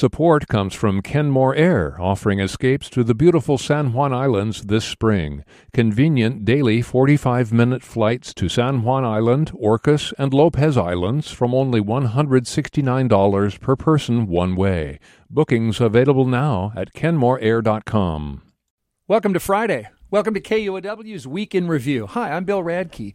Support comes from Kenmore Air, offering escapes to the beautiful San Juan Islands this spring. Convenient daily 45 minute flights to San Juan Island, Orcas, and Lopez Islands from only $169 per person one way. Bookings available now at kenmoreair.com. Welcome to Friday. Welcome to KUOW's Week in Review. Hi, I'm Bill Radke.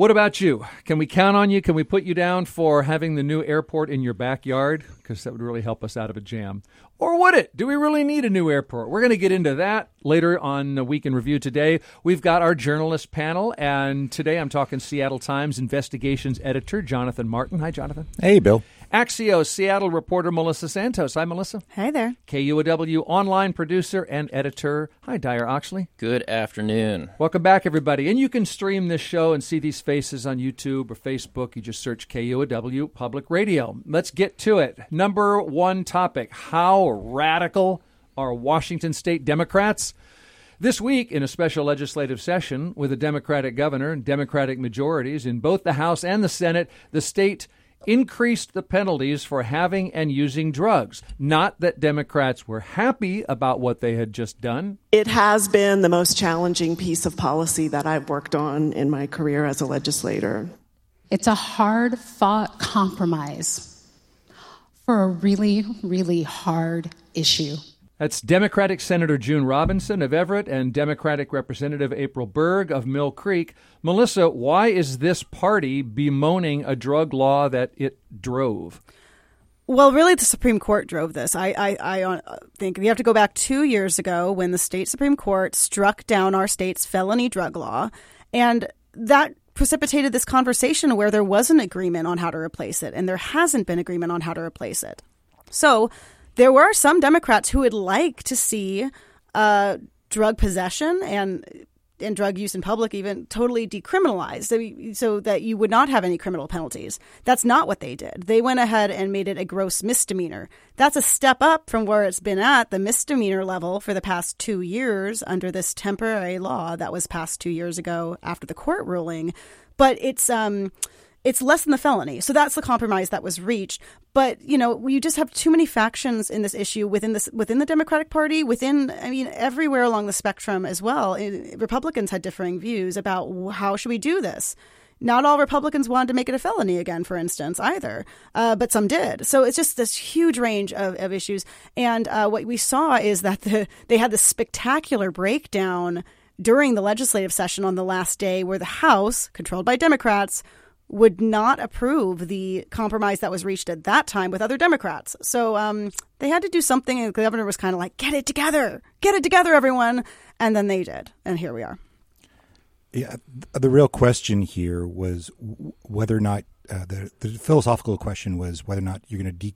What about you? Can we count on you? Can we put you down for having the new airport in your backyard? Because that would really help us out of a jam. Or would it? Do we really need a new airport? We're going to get into that later on the Week in Review today. We've got our journalist panel, and today I'm talking Seattle Times investigations editor Jonathan Martin. Hi, Jonathan. Hey, Bill. Axios Seattle reporter Melissa Santos. Hi, Melissa. Hey there. KUOW online producer and editor. Hi, Dyer Oxley. Good afternoon. Welcome back, everybody. And you can stream this show and see these faces on YouTube or Facebook. You just search KUOW Public Radio. Let's get to it. Number one topic How radical are Washington state Democrats? This week, in a special legislative session with a Democratic governor and Democratic majorities in both the House and the Senate, the state increased the penalties for having and using drugs. Not that Democrats were happy about what they had just done. It has been the most challenging piece of policy that I've worked on in my career as a legislator. It's a hard fought compromise for a really, really hard issue. That's Democratic Senator June Robinson of Everett and Democratic Representative April Berg of Mill Creek. Melissa, why is this party bemoaning a drug law that it drove? Well, really, the Supreme Court drove this. I, I, I uh, think we have to go back two years ago when the state Supreme Court struck down our state's felony drug law. And that precipitated this conversation where there was an agreement on how to replace it, and there hasn't been agreement on how to replace it. So, there were some Democrats who would like to see uh, drug possession and and drug use in public even totally decriminalized so that you would not have any criminal penalties. That's not what they did. They went ahead and made it a gross misdemeanor. That's a step up from where it's been at the misdemeanor level for the past two years under this temporary law that was passed two years ago after the court ruling. But it's um it's less than the felony. So that's the compromise that was reached. But you know, you just have too many factions in this issue within this within the Democratic Party, within I mean everywhere along the spectrum as well. Republicans had differing views about how should we do this. Not all Republicans wanted to make it a felony again, for instance, either, uh, but some did. So it's just this huge range of, of issues. And uh, what we saw is that the, they had this spectacular breakdown during the legislative session on the last day, where the House, controlled by Democrats, would not approve the compromise that was reached at that time with other Democrats. So um, they had to do something, and the governor was kind of like, "Get it together, get it together, everyone," and then they did, and here we are. Yeah, the real question here was whether or not uh, the the philosophical question was whether or not you're going to de-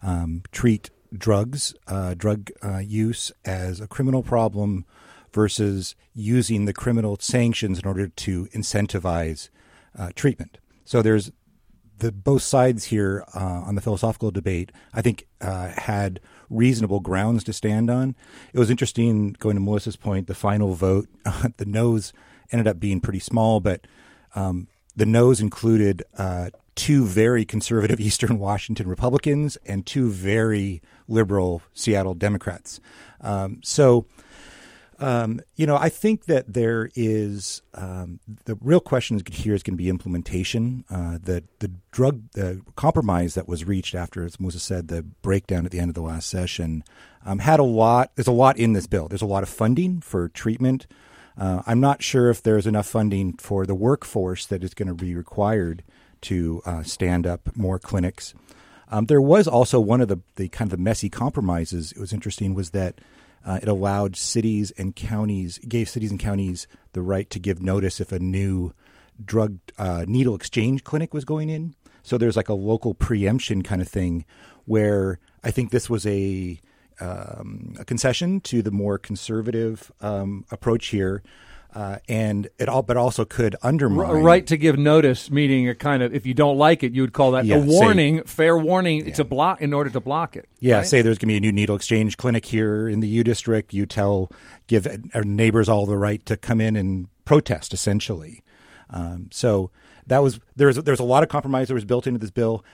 um, treat drugs, uh, drug uh, use, as a criminal problem versus using the criminal sanctions in order to incentivize uh, treatment. So there's the both sides here uh, on the philosophical debate. I think uh, had reasonable grounds to stand on. It was interesting going to Melissa's point. The final vote, the no's ended up being pretty small, but um, the no's included uh, two very conservative Eastern Washington Republicans and two very liberal Seattle Democrats. Um, so um, you know, I think that there is um, the real question here is going to be implementation. Uh, the the drug the compromise that was reached after, as Musa said, the breakdown at the end of the last session um, had a lot. There's a lot in this bill. There's a lot of funding for treatment. Uh, I'm not sure if there's enough funding for the workforce that is going to be required to uh, stand up more clinics. Um, there was also one of the, the kind of the messy compromises. It was interesting was that uh, it allowed cities and counties, gave cities and counties the right to give notice if a new drug uh, needle exchange clinic was going in. So there's like a local preemption kind of thing where I think this was a, um, a concession to the more conservative um, approach here uh, and it all, but also could undermine a right to give notice, meaning a kind of if you don't like it, you would call that yeah, a warning, say, fair warning yeah. to block in order to block it. Yeah, right? say there's going to be a new needle exchange clinic here in the U district. You tell give our neighbors all the right to come in and protest, essentially. Um, so that was there's there's a lot of compromise that was built into this bill.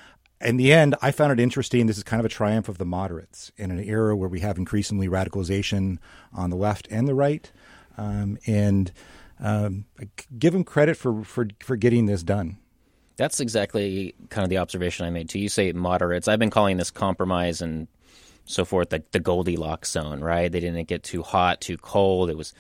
in the end, I found it interesting. This is kind of a triumph of the moderates in an era where we have increasingly radicalization on the left and the right, um, and um, give them credit for, for for getting this done. That's exactly kind of the observation I made too. You say moderates. I've been calling this compromise and so forth, the, the Goldilocks zone, right? They didn't get too hot, too cold. It was,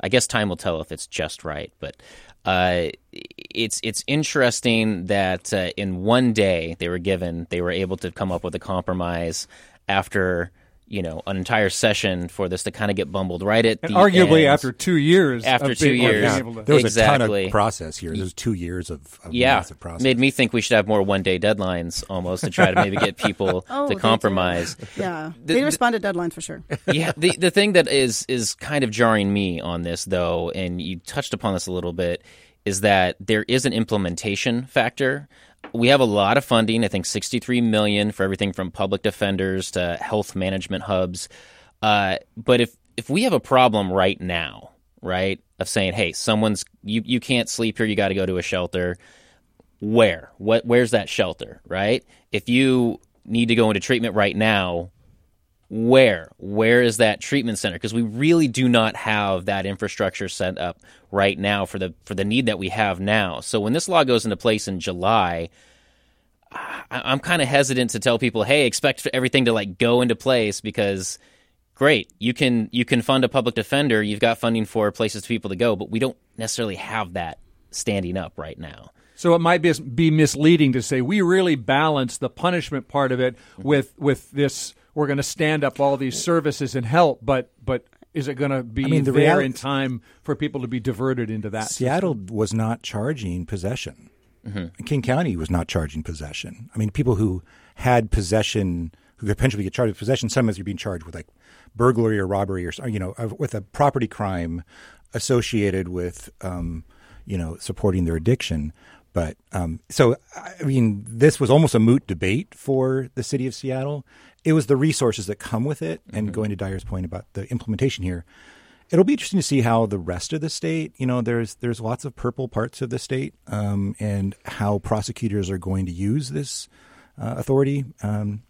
I guess, time will tell if it's just right. But uh, it's it's interesting that uh, in one day they were given, they were able to come up with a compromise after you know an entire session for this to kind of get bumbled right at and the arguably end. after two years. After of two being- years. being able to- There was a ton of process here. There's two years of, of yeah, massive process. made me think we should have more one day deadlines almost to try to maybe get people Oh, to compromise. Yeah, The- they the- respond to deadlines for sure. yeah, the the thing that is is kind of jarring me on this though, and you touched upon this a little bit, is that there is an implementation factor. We have a lot of funding. I think sixty three million for everything from public defenders to health management hubs. Uh, but if if we have a problem right now, right, of saying, hey, someone's you you can't sleep here, you got to go to a shelter where what where's that shelter right if you need to go into treatment right now where? Where is that treatment center? Because we really do not have that infrastructure set up right now for the for the need that we have now. So when this law goes into place in july I, i'm kind of hesitant to tell people hey expect everything to like go into place because great you can you can fund a public defender you've got funding for places for people to go but we don't necessarily have that standing up right now. So it might be, be misleading to say we really balance the punishment part of it mm-hmm. with with this. We're going to stand up all these services and help, but but is it going to be I mean, the there reality- in time for people to be diverted into that? Seattle was not charging possession. Mm-hmm. King County was not charging possession. I mean, people who had possession, who could potentially get charged with possession, sometimes you're being charged with like burglary or robbery or you know with a property crime associated with um, you know supporting their addiction. But um, so I mean, this was almost a moot debate for the city of Seattle. It was the resources that come with it, and going to Dyer's point about the implementation here it'll be interesting to see how the rest of the state you know there's there's lots of purple parts of the state um, and how prosecutors are going to use this uh, authority um,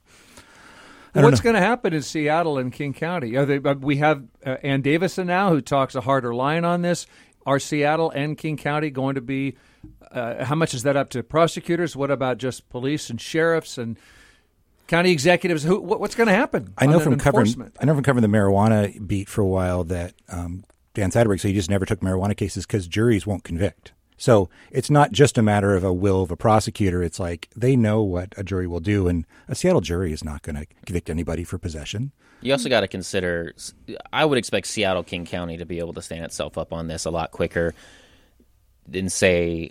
What's going to happen in Seattle and King County? They, uh, we have uh, Ann Davison now, who talks a harder line on this. Are Seattle and King County going to be? Uh, how much is that up to prosecutors? What about just police and sheriffs and county executives? Who? What, what's going to happen? I know from covering? I know from covering the marijuana beat for a while that um, Dan Satterberg said he just never took marijuana cases because juries won't convict. So it's not just a matter of a will of a prosecutor. It's like they know what a jury will do, and a Seattle jury is not going to convict anybody for possession. You also got to consider. I would expect Seattle King County to be able to stand itself up on this a lot quicker than say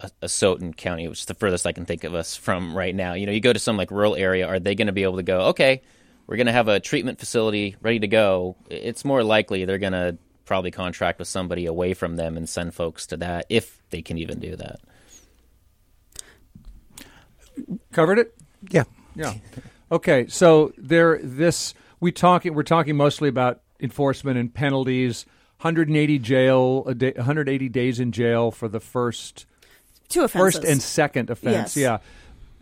a, Asotin County, which is the furthest I can think of us from right now. You know, you go to some like rural area, are they going to be able to go? Okay, we're going to have a treatment facility ready to go. It's more likely they're going to probably contract with somebody away from them and send folks to that if they can even do that. Covered it. Yeah, Yeah. Okay, so there this we talking we're talking mostly about enforcement and penalties. 180 jail, a day, 180 days in jail for the first Two offenses. first and second offense. Yes. Yeah,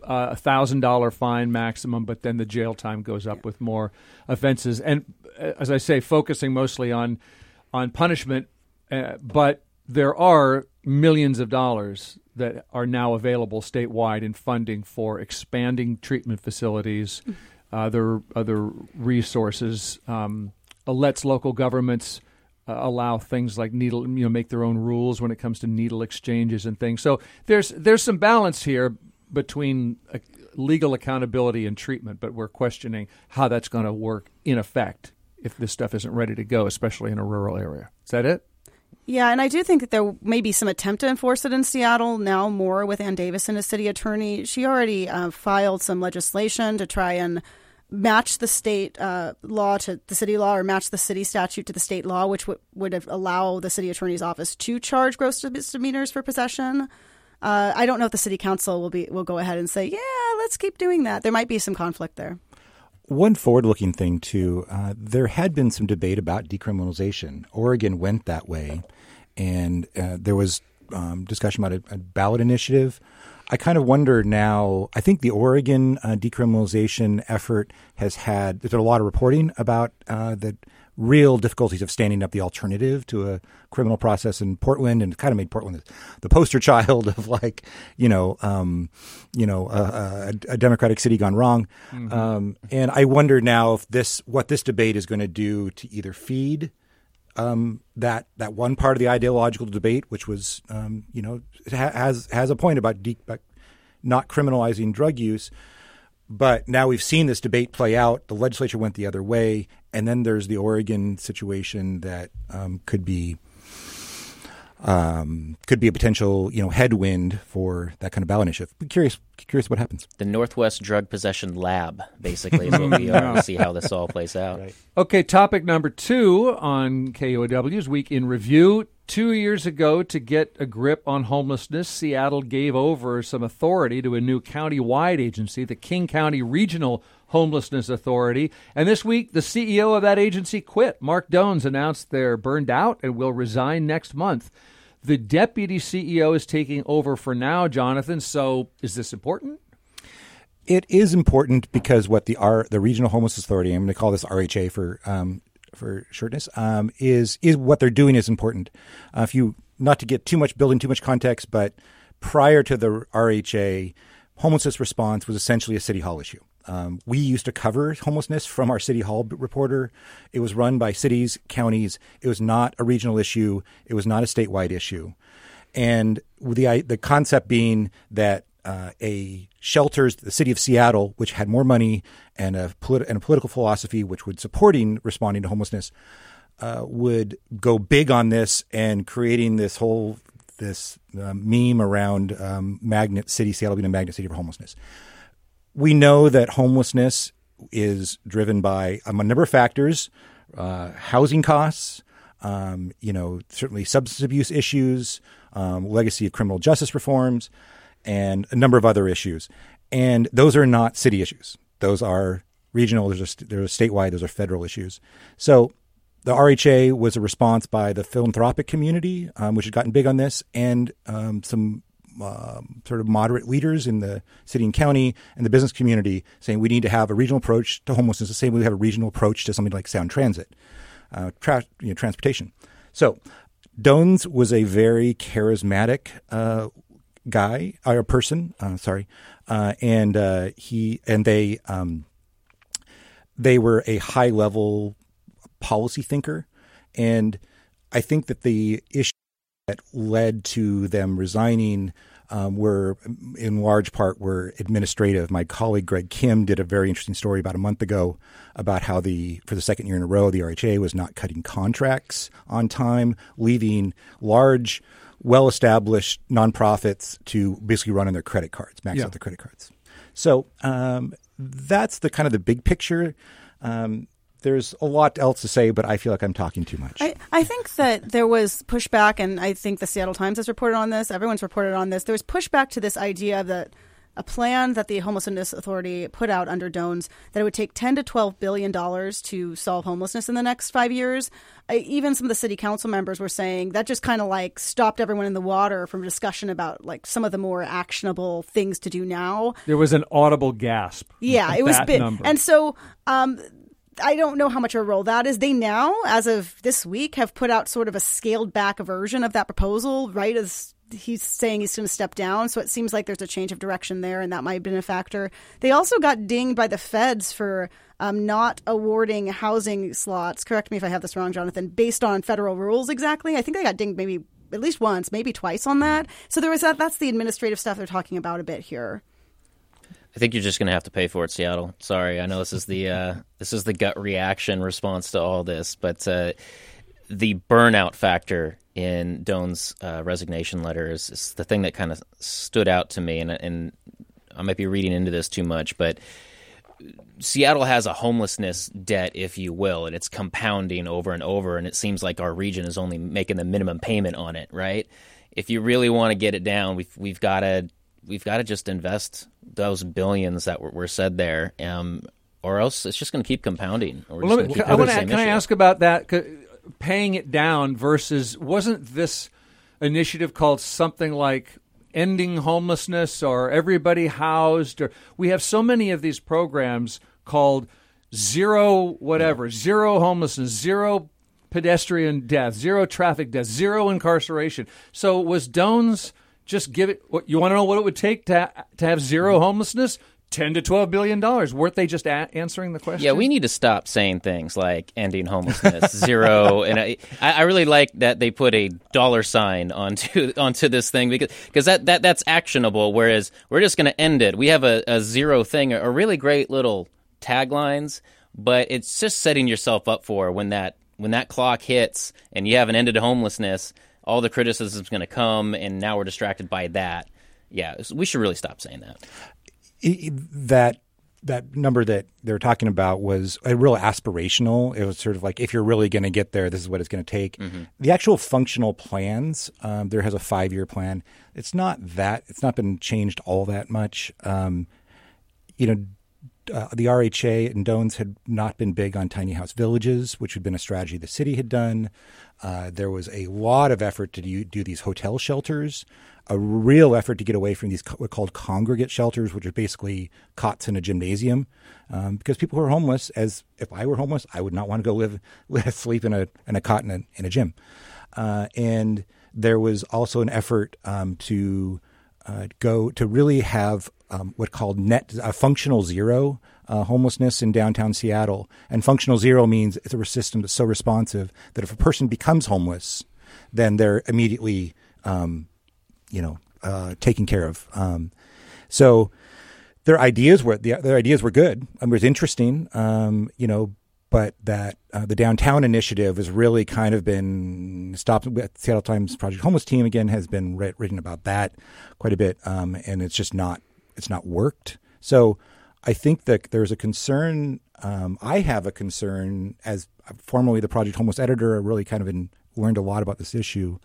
Uh, a thousand dollar fine maximum, but then the jail time goes up with more offenses. And uh, as I say, focusing mostly on on punishment, uh, but there are millions of dollars that are now available statewide in funding for expanding treatment facilities, other other resources. Um, uh, lets local governments uh, allow things like needle, you know, make their own rules when it comes to needle exchanges and things. So there's there's some balance here between uh, legal accountability and treatment, but we're questioning how that's going to work in effect if this stuff isn't ready to go, especially in a rural area. Is that it? Yeah, and I do think that there may be some attempt to enforce it in Seattle now more with Ann Davison as city attorney. She already uh, filed some legislation to try and match the state uh, law to the city law or match the city statute to the state law, which would would allow the city attorney's office to charge gross misdemeanors for possession. Uh, I don't know if the city council will be will go ahead and say, yeah, let's keep doing that. There might be some conflict there. One forward looking thing, too, uh, there had been some debate about decriminalization. Oregon went that way, and uh, there was um, discussion about a, a, ballot initiative. I kind of wonder now. I think the Oregon uh, decriminalization effort has had there's been a lot of reporting about uh, the real difficulties of standing up the alternative to a criminal process in Portland, and it kind of made Portland the poster child of like you know um, you know a, a, democratic city gone wrong. Mm-hmm. Um, and I wonder now if this what this debate is going to do to either feed um, that that one part of the ideological debate, which was um, you know has has a point about, de- about not criminalizing drug use. But now we've seen this debate play out. The legislature went the other way, and then there's the Oregon situation that um, could be um, could be a potential you know headwind for that kind of ballot initiative. Be curious, curious what happens. The Northwest Drug Possession Lab, basically, is what we are to see how this all plays out. Right. Okay, topic number two on KUOW's Week in Review. Two years ago, to get a grip on homelessness, Seattle gave over some authority to a new county-wide agency, the King County Regional Homelessness Authority. And this week, the CEO of that agency quit. Marc Dones announced they're burned out and will resign next month. The deputy CEO is taking over for now, Jonathan. So is this important? It is important because what the R, the Regional Homeless Authority, I'm going to call this RHA for um, for shortness, um, is is what they're doing is important. Uh, if you not to get too much building too much context, but prior to the RHA, homelessness response was essentially a city hall issue. Um, we used to cover homelessness from our city hall reporter. It was run by cities, counties. It was not a regional issue. It was not a statewide issue. And the the concept being that uh, a shelters, the city of Seattle, which had more money and a, and a political philosophy which would supporting responding to homelessness, uh, would go big on this and creating this whole this uh, meme around um, magnet city, Seattle being a magnet city for homelessness we know that homelessness is driven by um, a number of factors, uh, housing costs, um, you know, certainly substance abuse issues, um, legacy of criminal justice reforms, and a number of other issues. And those are not city issues. Those are regional. There's a, there's statewide. Those are federal issues. So the RHA was a response by the philanthropic community, um, which had gotten big on this, and um, some um, sort of moderate leaders in the city and county and the business community saying we need to have a regional approach to homelessness the same way we have a regional approach to something like sound transit, uh, tra- you know, transportation. So Dones was a very charismatic uh, guy or uh, person, uh, sorry, uh, and uh, he and they um, they were a high level policy thinker, and I think that the issue that led to them resigning um, were in large part were administrative. My colleague Greg Kim did a very interesting story about a month ago about how the for the second year in a row the RHA was not cutting contracts on time, leaving large, well-established nonprofits to basically run on their credit cards, max yeah. out their credit cards. So um, that's the kind of the big picture. Um, there's a lot else to say, but I feel like I'm talking too much. I, I think that there was pushback, and I think the Seattle Times has reported on this. Everyone's reported on this. There was pushback to this idea that a plan that the homelessness authority put out under Dones that it would take 10 to 12 billion dollars to solve homelessness in the next 5 years. I, even some of the city council members were saying that just kind of like stopped everyone in the water from discussion about like some of the more actionable things to do now. There was an audible gasp. Yeah, it was big. And so um, I don't know how much of a role that is. They now, as of this week, have put out sort of a scaled back version of that proposal, right? As he's saying he's going to step down. So it seems like there's a change of direction there, and that might have been a factor. They also got dinged by the feds for um, not awarding housing slots. Correct me if I have this wrong, Jonathan, based on federal rules exactly. I think they got dinged maybe at least once, maybe twice on that. So there was that. That's the administrative stuff they're talking about a bit here. I think you're just going to have to pay for it, Seattle. Sorry, I know this is the uh, this is the gut reaction response to all this, but uh, the burnout factor in Dones' uh, resignation letter is, is, the thing that kind of stood out to me, and, and I might be reading into this too much, but Seattle has a homelessness debt, if you will, and it's compounding over and over, and it seems like our region is only making the minimum payment on it, right? If you really want to get it down, we've we've got to we've got to just invest those billions that were, were said there, um, or else it's just going to keep compounding. Well, me, can, I, can I ask about that? Paying it down versus wasn't this initiative called something like ending homelessness or everybody housed or we have so many of these programs called zero whatever zero homelessness zero pedestrian death zero traffic death zero incarceration so was dones just give it what you want to know what it would take to, to have zero homelessness 10 to 12 billion dollars weren't they just a- answering the question Yeah, we need to stop saying things like ending homelessness, zero, and I, I really like that they put a dollar sign onto onto this thing because because that, that that's actionable. Whereas we're just going to end it. We have a, a zero thing, a really great little taglines, but it's just setting yourself up for when that when that clock hits and you haven't ended homelessness, all the criticism's going to come, and now we're distracted by that. Yeah, we should really stop saying that. That that number that they were talking about was a real aspirational. It was sort of like if you're really going to get there, this is what it's going to take. The actual functional plans, um, there has a five year plan. It's not that it's not been changed all that much. Um, you know, uh, the RHA and Dones had not been big on tiny house villages, which had been a strategy the city had done. Uh, there was a lot of effort to do, do these hotel shelters, a real effort to get away from these co- what called congregate shelters, which are basically cots in a gymnasium. Um, because people who are homeless, as if I were homeless, I would not want to go live, sleep in a in a cot in a, in a gym. Uh, and there was also an effort um, to uh, go to really have um, what called net a functional zero uh, homelessness in downtown Seattle. And functional zero means it's a system that's so responsive that if a person becomes homeless, then they're immediately, um, you know, uh, taken care of. Um, so their ideas were the, their ideas were good. I mean, it was interesting, um, you know, but that uh, the downtown initiative has really kind of been stopped. Seattle Times Project Homeless Team again has been writ- written about that quite a bit, um, and it's just not it's not worked. So I think that there's a concern. Um, I have a concern as formerly the Project Homeless editor. I really kind of been, learned a lot about this issue.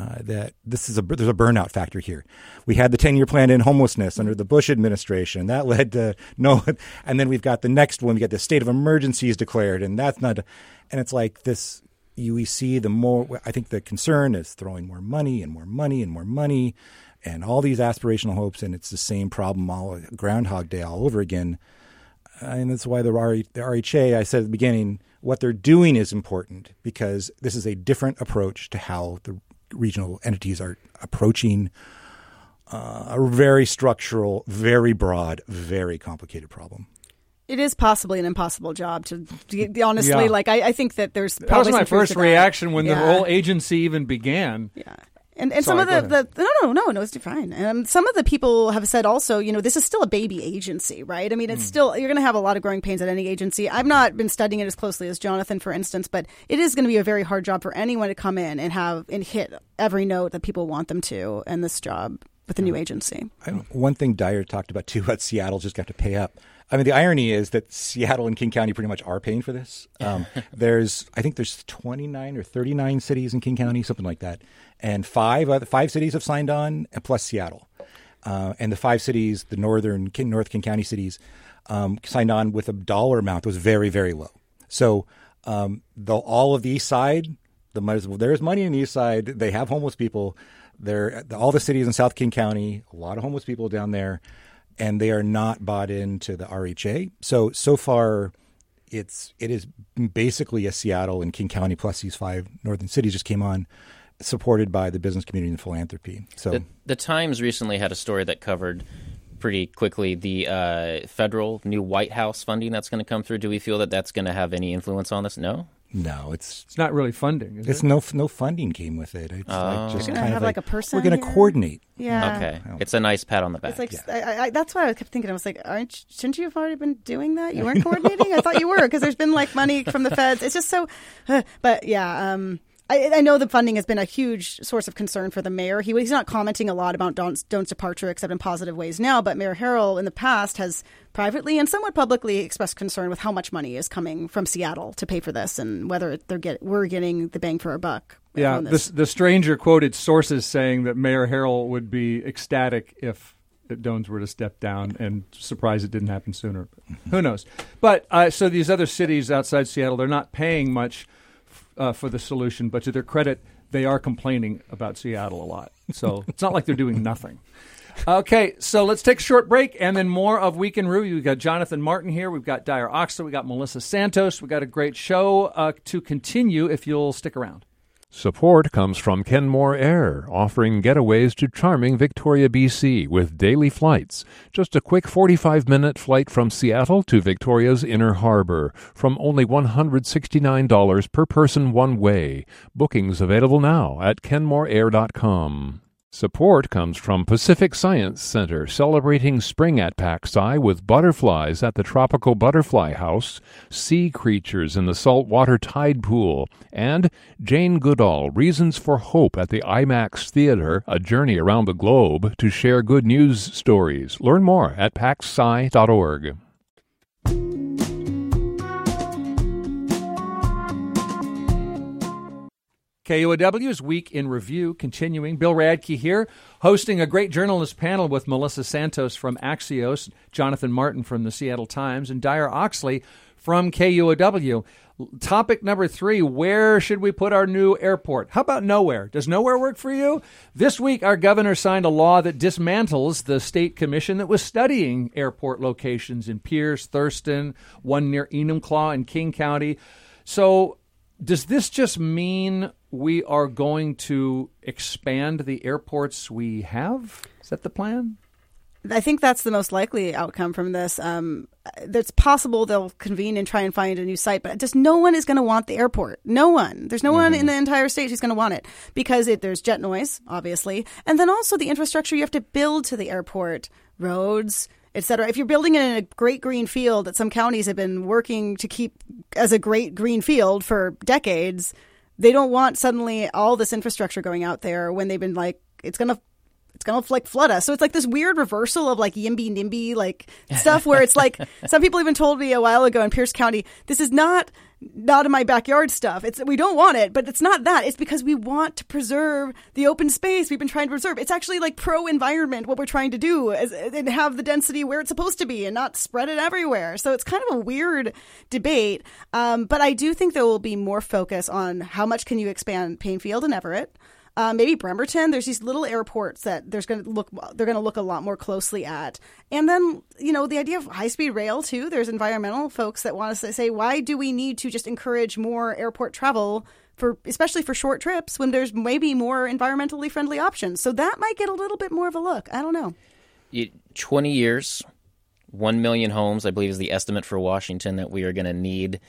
Uh, that this is a there's a burnout factor here. We had the 10 year plan in homelessness under the Bush administration. That led to no, and then we've got the next one. We got the state of emergencies declared, and that's not. And it's like this. See the more. I think the concern is throwing more money and more money and more money, and all these aspirational hopes, and it's the same problem all Groundhog Day all over again. And that's why the, RE, the RHA, I said at the beginning, what they're doing is important because this is a different approach to how the regional entities are approaching uh, a very structural, very broad, very complicated problem. It is possibly an impossible job to, to honestly. Yeah. Like I, I think that there's that was my some first reaction when the whole agency even began Yeah. And, and Sorry, some of the, the no no no no it's fine. Um, some of the people have said also you know this is still a baby agency right? I mean it's still you're going to have a lot of growing pains at any agency. I've not been studying it as closely as Jonathan for instance but it is going to be a very hard job for anyone to come in and have and hit every note that people want them to in this job with a new agency. One thing Dyer talked about too about Seattle just got to pay up. I mean, the irony is that Seattle and King County pretty much are paying for this. Um, there's, I think there's 29 or 39 cities in King County, something like that, and five other, five cities have signed on, plus Seattle, uh, and the five cities, the northern King, North King County cities, um, signed on with a dollar amount that was very very low. So um, the, all of the East Side, the money- there's money in the East Side. They have homeless people. There, all the cities in South King County, a lot of homeless people down there, and they are not bought into the RHA. So so far, it's it is basically a Seattle and King County plus these five northern cities just came on, supported by the business community and philanthropy. So The, the Times recently had a story that covered pretty quickly the uh, federal new White House funding that's going to come through. Do we feel that that's going to have any influence on this? No. No, it's it's not really funding is it's it? no no funding came with it. It's like just kind have of like a person We're going to coordinate. yeah Okay. It's a nice pat on the back. It's like I, I, that's why I kept thinking. I was like, aren't shouldn't you have already been doing that? You weren't coordinating. I thought you were because there's been like money from the feds. It's just so, but yeah. Um, I, I know the funding has been a huge source of concern for the mayor. He, he's not commenting a lot about Dones', Dones' departure, except in positive ways now. But Mayor Harrell in the past has privately and somewhat publicly expressed concern with how much money is coming from Seattle to pay for this, and whether they're get we're getting the bang for our buck. Yeah, on the, the stranger quoted sources saying that Mayor Harrell would be ecstatic if that Dones were to step down, and surprised it didn't happen sooner. But who knows? But uh, so these other cities outside Seattle, they're not paying much uh, for the solution, but to their credit, they are complaining about Seattle a lot. So it's not like they're doing nothing. Okay, so let's take a short break and then more of Week in Review. We've got Jonathan Martin here. We've got Dyer Oxley. We've got Melissa Santos. We've got a great show uh, to continue if you'll stick around. Support comes from Kenmore Air, offering getaways to charming Victoria, BC with daily flights. Just a quick 45 minute flight from Seattle to Victoria's Inner Harbor from only $169 per person one way. Bookings available now at kenmoreair.com. Support comes from Pacific Science Center, celebrating spring at PacSci with butterflies at the Tropical Butterfly House, sea creatures in the saltwater tide pool, and Jane Goodall, Reasons for Hope at the IMAX Theater, a journey around the globe to share good news stories. Learn more at pacsci.org. KUOW's Week in Review continuing. Bill Radke here, hosting a great journalist panel with Melissa Santos from Axios, Jonathan Martin from the Seattle Times, and Dyer Oxley from KUOW. Topic number three Where should we put our new airport? How about nowhere? Does nowhere work for you? This week, our governor signed a law that dismantles the state commission that was studying airport locations in Pierce, Thurston, one near Enumclaw in King County. So, does this just mean we are going to expand the airports we have? Is that the plan? I think that's the most likely outcome from this. Um, it's possible they'll convene and try and find a new site, but just no one is going to want the airport. No one. There's no mm-hmm. one in the entire state who's going to want it because it, there's jet noise, obviously, and then also the infrastructure you have to build to the airport, roads, etc. If you're building in a great green field that some counties have been working to keep as a great green field for decades, they don't want suddenly all this infrastructure going out there when they've been like it's gonna it's gonna like flood us. So it's like this weird reversal of like yimby nimby like stuff where it's like some people even told me a while ago in Pierce County, this is not not in my backyard stuff. It's we don't want it, but it's not that. It's because we want to preserve the open space we've been trying to preserve. It's actually like pro environment what we're trying to do is, and have the density where it's supposed to be and not spread it everywhere. So it's kind of a weird debate. Um, but I do think there will be more focus on how much can you expand Paine Field and Everett. Uh, maybe Bremerton. There's these little airports that there's going to look they're going to look a lot more closely at. And then you know the idea of high speed rail too. There's environmental folks that want to say why do we need to just encourage more airport travel for especially for short trips when there's maybe more environmentally friendly options. So that might get a little bit more of a look. I don't know. 20 years, 1 million homes, I believe, is the estimate for Washington that we are going to need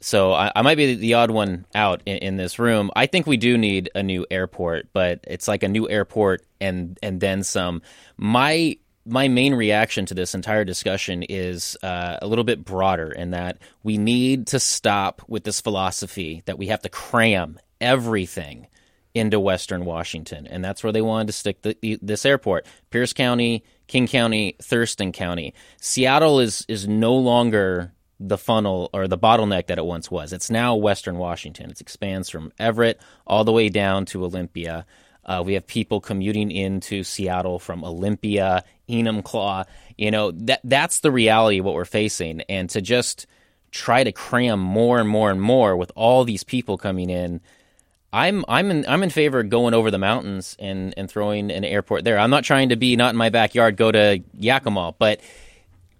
so I, I, might be the odd one out in, in, this room. I think we do need a new airport, but it's like a new airport and and then some. My my main reaction to this entire discussion is uh, a little bit broader in that we need to stop with this philosophy that we have to cram everything into Western Washington, and that's where they wanted to stick the, this airport. Pierce County, King County, Thurston County. Seattle is is no longer the funnel or the bottleneck that it once was. It's now Western Washington. It expands from Everett all the way down to Olympia. Uh, we have people commuting into Seattle from Olympia, Enumclaw. You know that that's the reality of what we're facing, and to just try to cram more and more and more with all these people coming in. I'm I'm in I'm in favor of going over the mountains and and throwing an airport there. I'm not trying to be not in my backyard, go to Yakima, but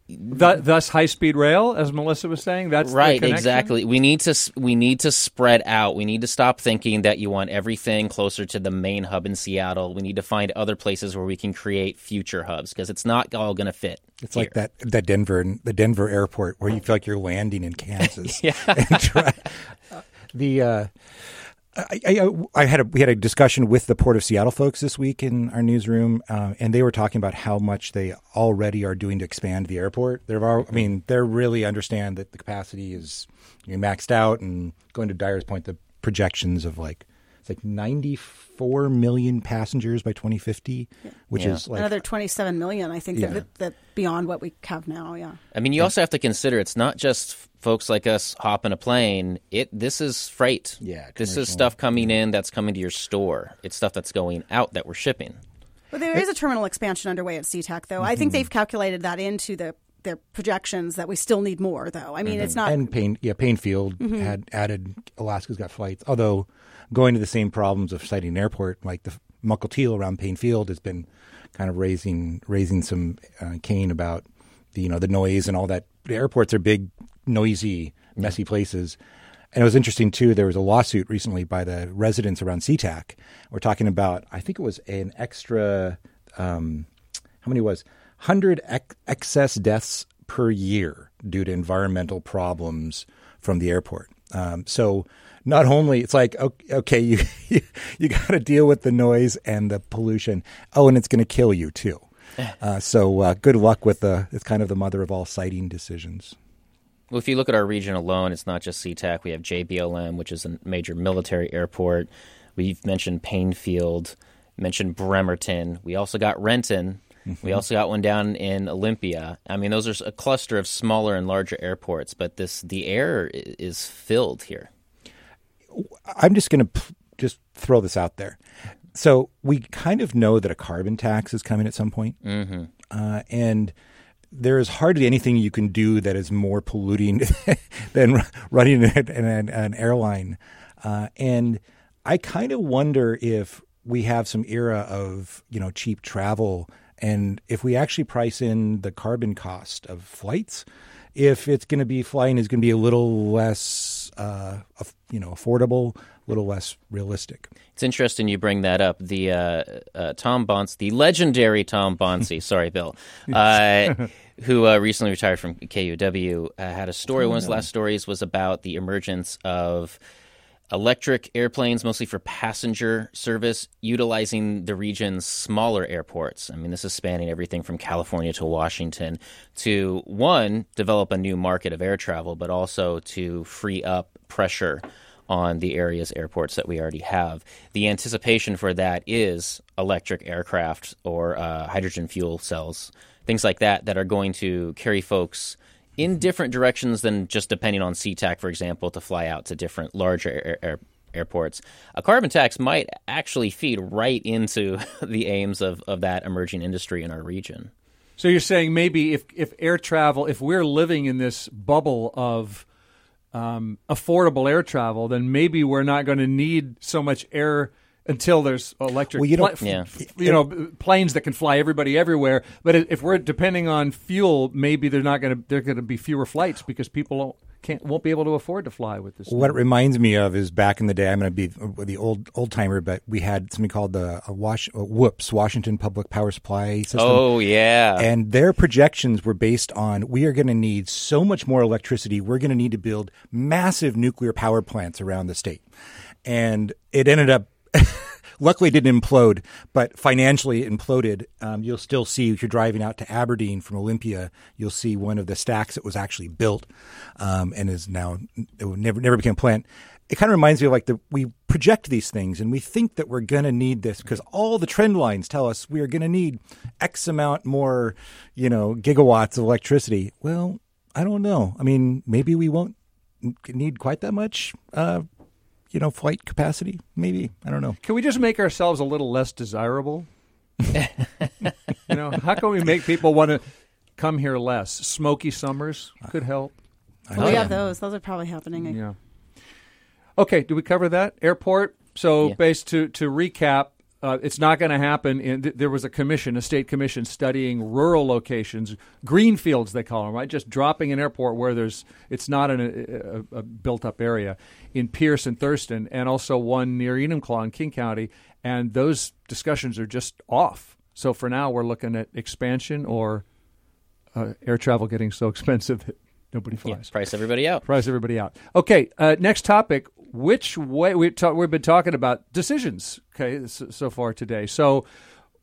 thus, high speed rail, as Melissa was saying. That's right. Exactly. We need to we need to spread out. We need to stop thinking that you want everything closer to the main hub in Seattle. We need to find other places where we can create future hubs because it's not all going to fit. It's here. like that that Denver the Denver airport where you feel like you're landing in Kansas. yeah. Try, the uh, I, I, I, had a, we had a discussion with the Port of Seattle folks this week in our newsroom, uh, and they were talking about how much they already are doing to expand the airport. They're, I mean, they really understand that the capacity is you know, maxed out, and going to Dyer's point, the projections of like it's like 94 million passengers by 2050, yeah. which yeah. is like another 27 million. I think yeah. that, that beyond what we have now. Yeah. I mean, you also have to consider it's not just folks like us hopping a plane. It this is freight. Yeah. This is stuff coming in that's coming to your store. It's stuff that's going out that we're shipping. Well, there is a terminal expansion underway at SeaTac, though. Mm-hmm. I think mm-hmm. they've calculated that into the their projections that we still need more, though. I mean, it's not. and Paine, yeah, Paine Field had added Alaska's got flights. Although going to the same problems of siting an airport, like the Mukilteo around Paine Field has been kind of raising raising some uh, cane about the you know the noise and all that. The airports are big, noisy, messy places. And it was interesting too. There was a lawsuit recently by the residents around SeaTac. We're talking about, I think it was an extra, um, how many was hundred ex- excess deaths per year due to environmental problems from the airport. Um, so not only it's like okay, okay you you, you got to deal with the noise and the pollution. Oh, and it's going to kill you too. Uh, so uh, good luck with the. It's kind of the mother of all siting decisions. Well, if you look at our region alone, it's not just SeaTac. We have JBLM, which is a major military airport. We've mentioned Paine Field, mentioned Bremerton. We also got Renton. We also got one down in Olympia. I mean, those are a cluster of smaller and larger airports, but this the air is filled here. I'm just going to p- just throw this out there. So we kind of know that a carbon tax is coming at some point, mm-hmm. uh, and there is hardly anything you can do that is more polluting than running an, an, an airline. Uh, and I kind of wonder if we have some era of you know cheap travel, and if we actually price in the carbon cost of flights, if it's going to be flying is going to be a little less uh, you know affordable, a little less realistic. It's interesting you bring that up. The uh, uh, Tom Banse, the legendary Tom Banse, sorry, Bill, uh, who uh, recently retired from KUOW, uh, had a story. One of his last stories was about the emergence of electric airplanes, mostly for passenger service, utilizing the region's smaller airports. I mean, this is spanning everything from California to Washington to one, develop a new market of air travel, but also to free up pressure on the area's airports that we already have. The anticipation for that is electric aircraft or uh, hydrogen fuel cells, things like that, that are going to carry folks in different directions than just depending on SeaTac, for example, to fly out to different larger air, air, airports. A carbon tax might actually feed right into the aims of, of that emerging industry in our region. So you're saying maybe if if air travel, if we're living in this bubble of um, affordable air travel, then maybe we're not going to need so much air until there's electric, Well, you don't- pla- Yeah. you know, planes that can fly everybody everywhere. But if we're depending on fuel, maybe they're not going to. They're going to be fewer flights because people don't, can't won't be able to afford to fly with this. What it reminds me of is back in the day. I'm going to be the old old timer, but we had something called the uh, Wash, uh, Whoops Washington Public Power Supply System. Oh, yeah. And their projections were based on we are going to need so much more electricity. We're going to need to build massive nuclear power plants around the state. And it ended up, luckily, didn't implode, but financially imploded. Um, you'll still see, if you're driving out to Aberdeen from Olympia, you'll see one of the stacks that was actually built um, and is now, never, never became a plant. It kind of reminds me of like the we project these things and we think that we're going to need this because all the trend lines tell us we are going to need x amount more you know gigawatts of electricity. Well i don't know. I mean maybe we won't need quite that much uh you know flight capacity maybe i don't know Can we just make ourselves a little less desirable? you know, how can we make people want to come here less? Smoky summers could help. we have those. Those are probably happening. Yeah. Okay, do we cover that airport? So, Yeah. based to to recap, uh, it's not going to happen. In, th- there was a commission, a state commission, studying rural locations, greenfields they call them, right? Just dropping an airport where there's it's not a, a, a built up area in Pierce and Thurston, and also one near Enumclaw in King County, and those discussions are just off. So for now, we're looking at expansion or uh, air travel getting so expensive that nobody Yeah, flies price everybody out. price everybody out. Okay, uh, next topic. Which way we ta- we've been talking about decisions? Okay, so, so far today. So,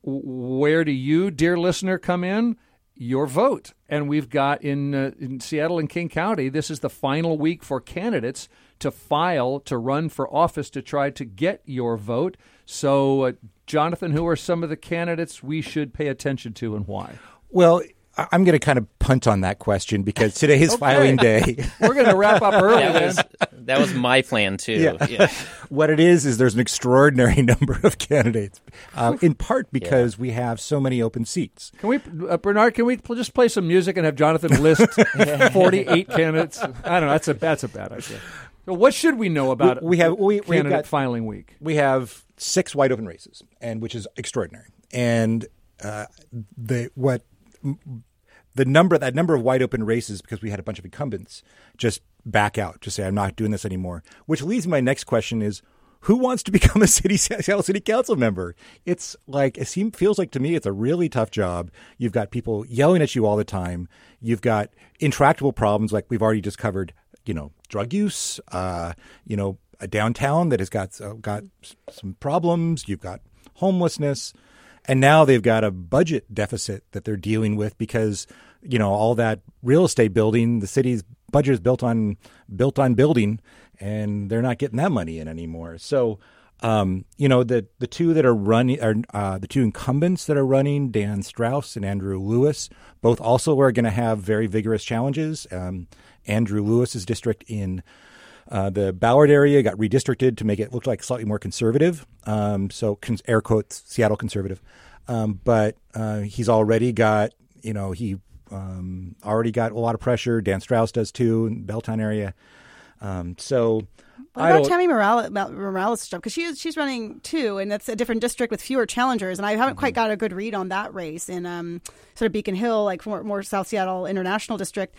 where do you, dear listener, come in? Your vote, and we've got in uh, in Seattle and King County. This is the final week for candidates to file to run for office to try to get your vote. So, uh, Jonathan, who are some of the candidates we should pay attention to, and why? Well, I'm going to kind of punt on that question because today is filing day. We're going to wrap up early. That was that was my plan too. Yeah. Yeah. what it is is there's an extraordinary number of candidates, uh, in part because we have so many open seats. Can we, uh, Bernard? Can we pl- just play some music and have Jonathan list forty-eight candidates? I don't know. That's a that's a bad idea. So what should we know about We- we have- we- we've candidate got- filing week? we have six wide open races, and which is extraordinary. And uh, the what the number that number of wide open races because we had a bunch of incumbents just back out, just say I'm not doing this anymore. Which leads to my next question: is who wants to become a city Seattle City Council member? It's like it seems feels like to me it's a really tough job. You've got people yelling at you all the time. You've got intractable problems like we've already just covered. You know, drug use. Uh, you know, a downtown that has got uh, got some problems. You've got homelessness, and now they've got a budget deficit that they're dealing with because you know all that real estate building. The city's budget is built on built on building, and they're not getting that money in anymore. So. Um, you know the the two that are running are uh, the two incumbents that are running, Dan Strauss and Andrew Lewis. Both also are going to have very vigorous challenges. Um, Andrew Lewis's district in uh, the Ballard area got redistricted to make it look like slightly more conservative. Um, so, cons- air quotes, Seattle conservative. Um, but uh, he's already got, you know, he um, already got a lot of pressure. Dan Strauss does too in the Belltown area. Um, so, What about Tammy Morales, Morales stuff? Because she is, she's running too, and that's a different district with fewer challengers. And I haven't Mm-hmm. quite got a good read on that race in um, sort of Beacon Hill, like more, more South Seattle International District.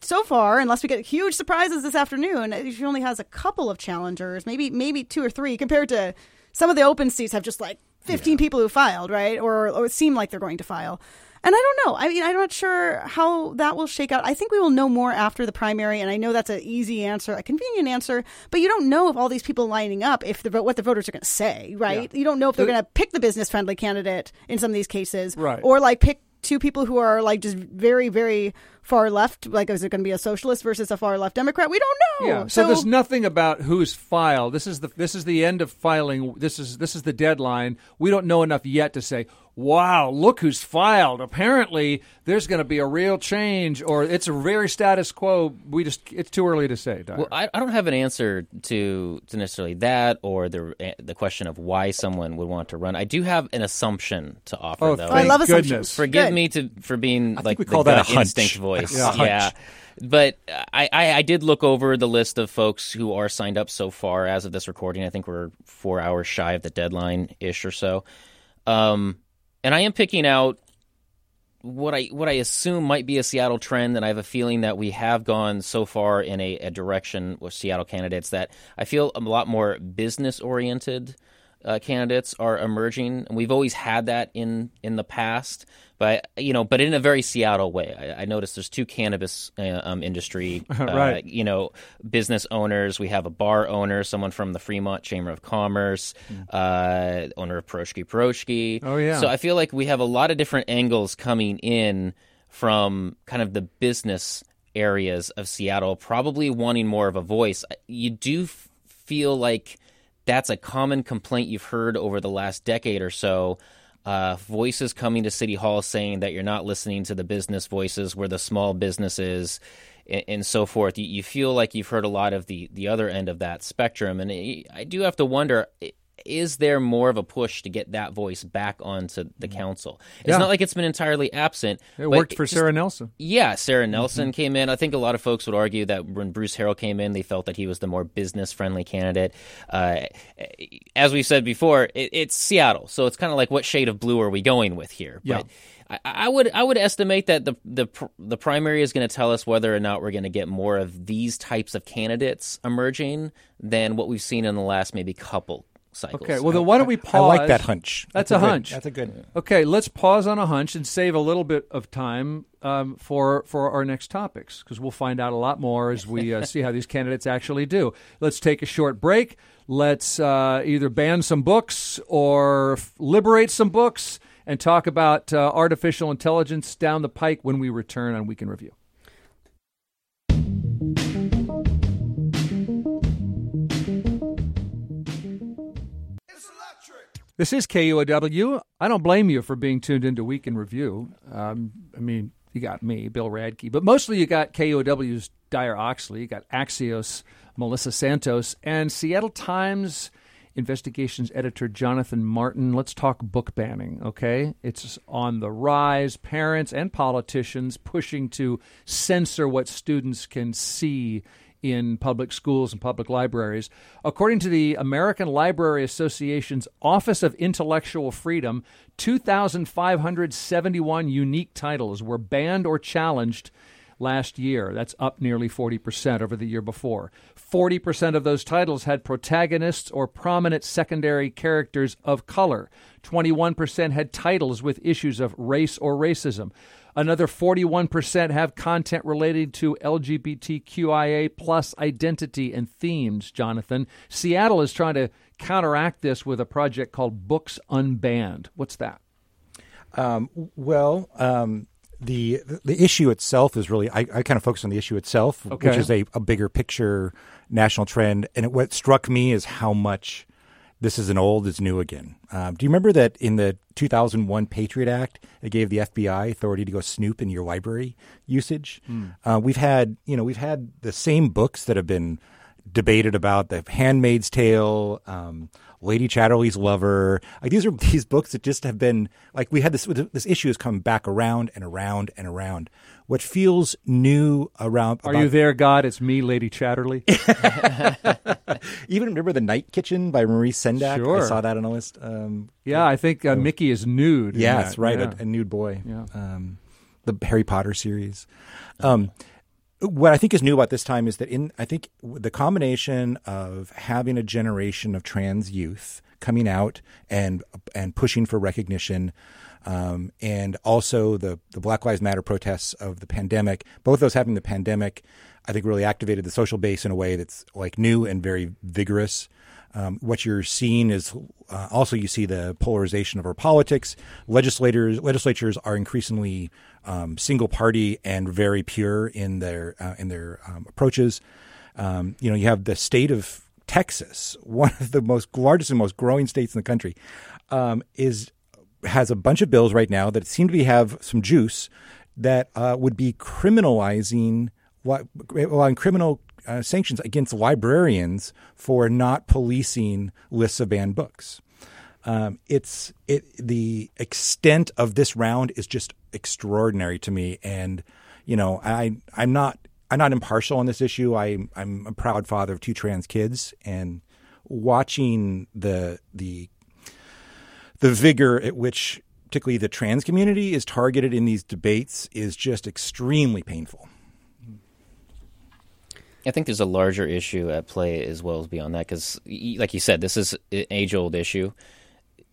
So far, unless we get huge surprises this afternoon, she only has a couple of challengers, maybe maybe two or three, compared to some of the open seats have just like 15 people who filed, right? Or, or seem like they're going to file. And I don't know. I mean, I'm not sure how that will shake out. I think we will know more after the primary, and I know that's an easy answer, a convenient answer, but you don't know if all these people lining up, if the what the voters are going to say, right? You don't know if they're The- going to pick the business friendly candidate in some of these cases, Right. Or like pick two people who are like just very, very far left. Like, is it going to be a socialist versus a far left Democrat? We don't know. Yeah. So, there's nothing about who's filed. This is the this is the end of filing. This is this is the deadline. We don't know enough yet to say, "Wow, look who's filed." Apparently, there's going to be a real change, or it's a very status quo. We just it's too early to say. Dyer. Well, I, I don't have an answer to, to necessarily that or the the question of why someone would want to run. I do have an assumption to offer, Oh, though. Oh, I love Thank assumptions. Forgive Good. me to for being like we the call that a gut hunch. instinct voice. Yeah, yeah. But I, I, I did look over the list of folks who are signed up so far as of this recording. I think we're four hours shy of the deadline ish or so. Um, and I am picking out what I what I assume might be a Seattle trend, and I have a feeling that we have gone so far in a, a direction with Seattle candidates that I feel a lot more business oriented uh, candidates are emerging, and we've always had that in in the past, but you know, but in a very Seattle way. I, I noticed there's two cannabis uh, um, industry, uh, Right. you know, business owners. We have a bar owner, someone from the Fremont Chamber of Commerce, uh, owner of Piroshky Piroshky. Oh, yeah. So I feel like we have a lot of different angles coming in from kind of the business areas of Seattle, probably wanting more of a voice. You do f- feel like that's a common complaint you've heard over the last decade or so. Uh, voices coming to City Hall saying that you're not listening to the business voices, where the small businesses, and, and so forth. You, you feel like you've heard a lot of the, the other end of that spectrum. And I do have to wonder is there more of a push to get that voice back onto the council? It's Yeah. not like it's been entirely absent. it worked for just- Sarah Nelson. yeah, Sarah Mm-hmm. Nelson came in. I think a lot of folks would argue that when Bruce Harrell came in, they felt that he was the more business friendly candidate. Uh, as we said before, it, it's Seattle, so it's kind of like what shade of blue are we going with here? Yeah. But I, I would I would estimate that the the the primary is going to tell us whether or not we're going to get more of these types of candidates emerging than what we've seen in the last maybe couple cycles. Okay. Well, then why don't we pause? I like that hunch. That's, a a good- hunch. That's a good. Okay, let's pause on a hunch and save a little bit of time um, for for our next topics because we'll find out a lot more as we uh, see how these candidates actually do. Let's take a short break. Let's uh, either ban some books or f- liberate some books and talk about uh, artificial intelligence down the pike when we return on Week in Review. This is KUOW. I don't blame you for being tuned into Week in Review. Um, I mean, you got me, Bill Radke, but mostly you got KUOW's Dyer Oxley, you got Axios, Melissa Santos, and Seattle Times investigations editor Jonathan Martin. Let's talk book banning, okay? It's on the rise. Parents and politicians pushing to censor what students can see in public schools and public libraries. According to the American Library Association's Office of Intellectual Freedom, 2,571 unique titles were banned or challenged last year. That's up nearly 40% over the year before. 40% of those titles had protagonists or prominent secondary characters of color. 21% had titles with issues of race or racism. Another 41% have content related to LGBTQIA plus identity and themes, Jonathan. Seattle is trying to counteract this with a project called Books Unbanned. What's that? Um, well, um, the the issue itself is really I, I kind of focus on the issue itself, Okay. which is a, a bigger picture national trend. And it, what struck me is how much this is an old is new again. Um, do you remember that in the 2001 Patriot Act, it gave the FBI authority to go snoop in your library usage? Uh, we've had you know we've had the same books that have been debated about the Handmaid's Tale, um, Lady Chatterley's Lover. Like these are these books that just have been like we had this this issue has come back around and around and around. What feels new around Are about- you there, God? It's me, Lady Chatterley. even remember the Night Kitchen by Maurice Sendak? Sure. I saw that on a list. Um, yeah, I think uh, Mickey is nude. in yes, that. right, Yeah. a, a nude boy. Yeah. Um, the Harry Potter series. Um, what I think is new about this time is that in I think the combination of having a generation of trans youth coming out and and pushing for recognition, um, and also the the Black Lives Matter protests of the pandemic, both those having the pandemic, I think really activated the social base in a way that's like new and very vigorous. Um, what you're seeing is uh, also you see the polarization of our politics. Legislators legislatures are increasingly um, single party and very pure in their uh, in their um, approaches. Um, you know, you have the state of Texas, one of the most largest and most growing states in the country, um, is has a bunch of bills right now that seem to be have some juice that uh, would be criminalizing what allowing criminal uh, sanctions against librarians for not policing lists of banned books. Um, it's it the extent of this round is just extraordinary to me, and you know I I'm not I'm not impartial on this issue. I I'm a proud father of two trans kids, and watching the the the vigor at which particularly the trans community is targeted in these debates is just extremely painful. I think there's a larger issue at play as well as beyond that because, like you said, this is an age old issue.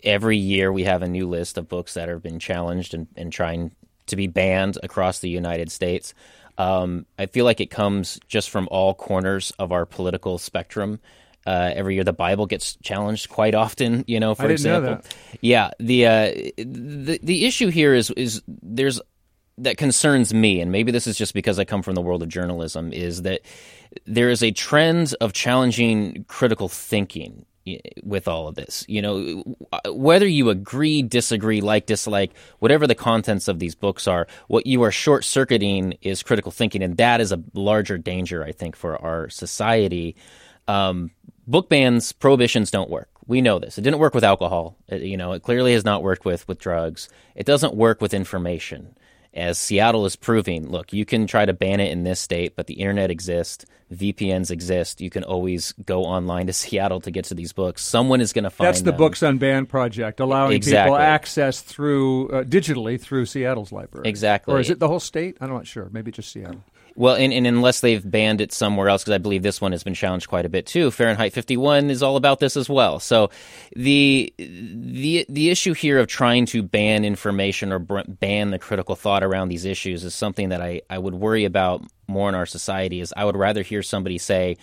Every year we have a new list of books that have been challenged and, and trying to be banned across the United States. Um, I feel like it comes just from all corners of our political spectrum. Uh, every year, the Bible gets challenged quite often. You know, for I didn't know example, yeah. The uh, the the issue here is is there's that concerns me, and maybe this is just because I come from the world of journalism, is that there is a trend of challenging critical thinking with all of this. You know, whether you agree, disagree, like, dislike, whatever the contents of these books are, what you are short circuiting is critical thinking, and that is a larger danger, I think, for our society. Um, book bans, prohibitions don't work. We know this. It didn't work with alcohol. It, you know, it clearly has not worked with with drugs. It doesn't work with information. As Seattle is proving, look, you can try to ban it in this state, but the internet exists, VPNs exist. You can always go online to Seattle to get to these books. Someone is going to find That's the them. Books Unbanned project, allowing people access through uh, digitally through Seattle's library. Exactly. Or is it the whole state? I'm not sure. Maybe just Seattle. Well, and, and unless they've banned it somewhere else, because I believe this one has been challenged quite a bit too. Fahrenheit 51 is all about this as well. So the the the issue here of trying to ban information or br- ban the critical thought around these issues is something that I, I would worry about more in our society. Is I would rather hear somebody say.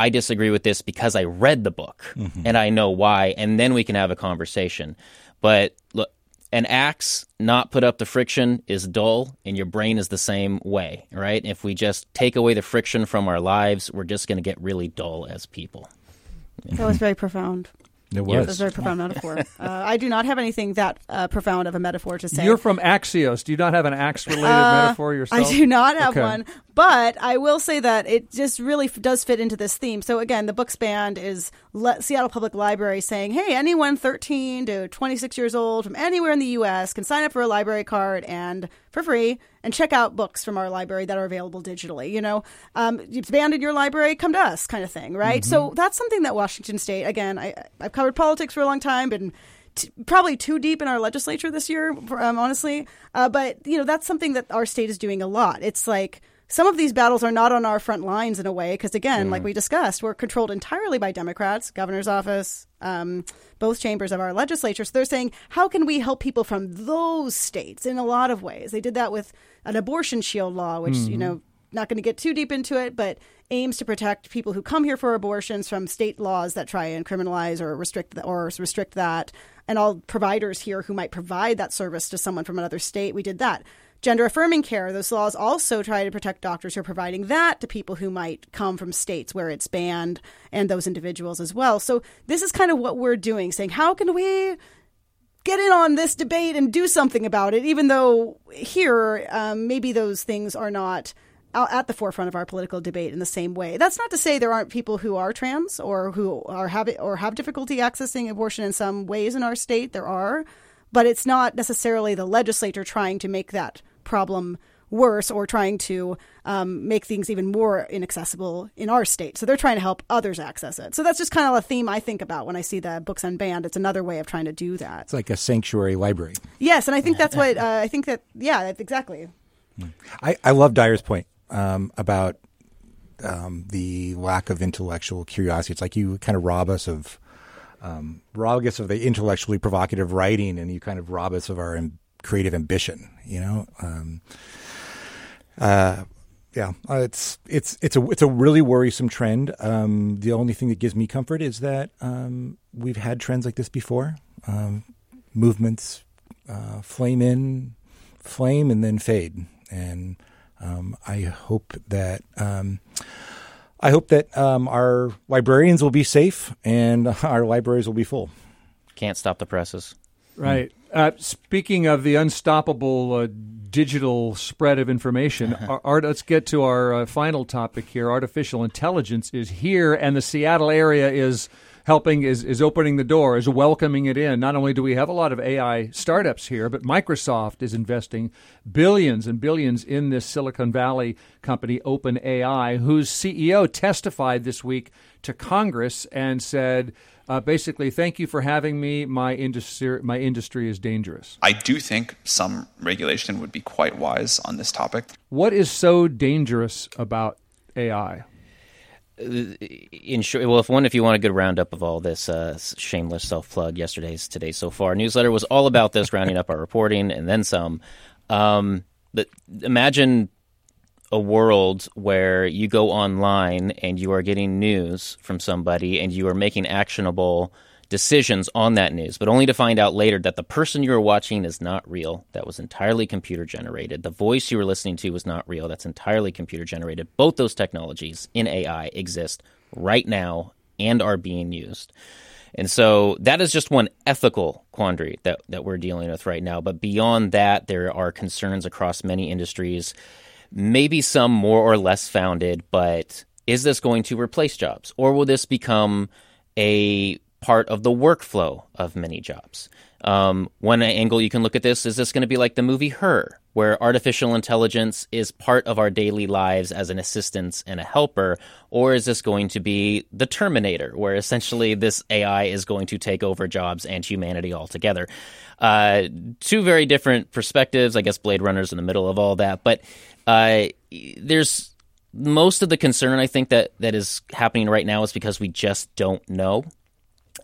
I disagree with this because I read the book mm-hmm. and I know why, and then we can have a conversation. But look, an axe not put up the friction is dull, and your brain is the same way, right? If we just take away the friction from our lives, we're just going to get really dull as people. That was very profound. It was. That's a very profound metaphor. Uh, I do not have anything that uh, profound of a metaphor to say. You're from Axios. Do you not have an axe related Uh, metaphor yourself? I do not have Okay. one, but I will say that it just really f- does fit into this theme. So again, the books band is Le- Seattle Public Library saying, "Hey, anyone 13 to 26 years old from anywhere in the U.S. can sign up for a library card and for free and check out books from our library that are available digitally. You know, um, it's banned in your library, come to us, kind of thing, right? So that's something that Washington State. Again, I, I've covered politics for a long time, and t- probably too deep in our legislature this year, um, honestly. Uh, but you know, that's something that our state is doing a lot. It's like some of these battles are not on our front lines in a way because, again, like we discussed, we're controlled entirely by Democrats, governor's office, um, both chambers of our legislature. So they're saying, how can we help people from those states in a lot of ways? They did that with an abortion shield law, which you know not going to get too deep into it, but aims to protect people who come here for abortions from state laws that try and criminalize or restrict th- or restrict that, and all providers here who might provide that service to someone from another state. We did that. Gender affirming care, those laws also try to protect doctors who are providing that to people who might come from states where it's banned and those individuals as well. So, this is kind of what we're doing, saying, how can we get in on this debate and do something about it, even though here um, maybe those things are not at the forefront of our political debate in the same way. That's not to say there aren't people who are trans or who are have or have difficulty accessing abortion in some ways in our state. There are, but it's not necessarily the legislature trying to make that problem worse or trying to um, make things even more inaccessible in our state. So they're trying to help others access it. So that's just kind of a theme I think about when I see the books unbanned. It's another way of trying to do that. It's like a sanctuary library. Yes, and I think that's what uh, I think that yeah, that's exactly. I, I love Dyer's point um, about um, the lack of intellectual curiosity. It's like you kind of rob us of um, rob us of the intellectually provocative writing, and you kind of rob us of our am- creative ambition. You know, um, uh, yeah, uh, it's it's it's a it's a really worrisome trend. Um, the only thing that gives me comfort is that um, we've had trends like this before. Um, movements uh, flame in, flame, and then fade. And um, I hope that um, I hope that um, our librarians will be safe and our libraries will be full. Can't stop the presses. Right. Uh, speaking of the unstoppable uh, digital spread of information, our, our- let's get to our uh, final topic here. Artificial intelligence is here, and the Seattle area is helping, is, is opening the door, is welcoming it in. Not only do we have a lot of AI startups here, but Microsoft is investing billions and billions in this Silicon Valley company, OpenAI, whose CEO testified this week to Congress and said, uh, basically, thank you for having me. My industry, my industry is dangerous. I do think some regulation would be quite wise on this topic. What is so dangerous about AI? in short, well, if one, if you want a good roundup of all this, uh, shameless self plug, yesterday's today so far newsletter was all about this, rounding up our reporting and then some. Um, but imagine a world where you go online and you are getting news from somebody and you are making actionable decisions on that news, but only to find out later that the person you were watching is not real. That was entirely computer generated. The voice you were listening to was not real. That's entirely computer generated. Both those technologies in AI exist right now and are being used. And so that is just one ethical quandary that, that we're dealing with right now. But beyond that, there are concerns across many industries, maybe some more or less founded, but is this going to replace jobs? Or will this become a part of the workflow of many jobs? Um, one angle you can look at this is this going to be like the movie Her, where artificial intelligence is part of our daily lives as an assistance and a helper? Or is this going to be the Terminator, where essentially this AI is going to take over jobs and humanity altogether? Uh, two very different perspectives. I guess Blade Runner's in the middle of all that, but uh, there's most of the concern I think that that is happening right now is because we just don't know.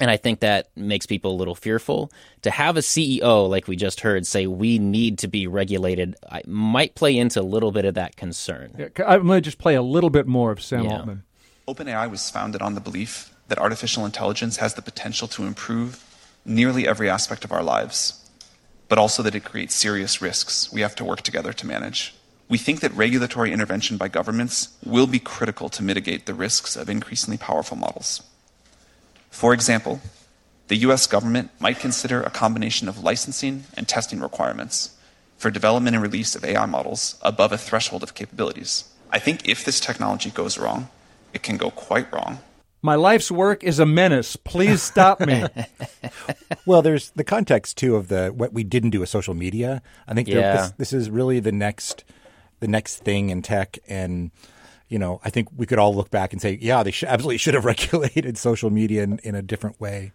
And I think that makes people a little fearful. To have a CEO, like we just heard, say we need to be regulated, I might play into a little bit of that concern. Yeah, I'm going to just play a little bit more of Sam Yeah. Altman. OpenAI was founded on the belief that artificial intelligence has the potential to improve nearly every aspect of our lives, but also that it creates serious risks we have to work together to manage. We think that regulatory intervention by governments will be critical to mitigate the risks of increasingly powerful models. For example, the US government might consider a combination of licensing and testing requirements for development and release of AI models above a threshold of capabilities. I think if this technology goes wrong, it can go quite wrong. My life's work is a menace. Please stop me. well, there's the context too of the what we didn't do with social media. I think Yeah. this, this is really the next the next thing in tech, and you know, I think we could all look back and say, yeah, they should, absolutely should have regulated social media in, in a different way.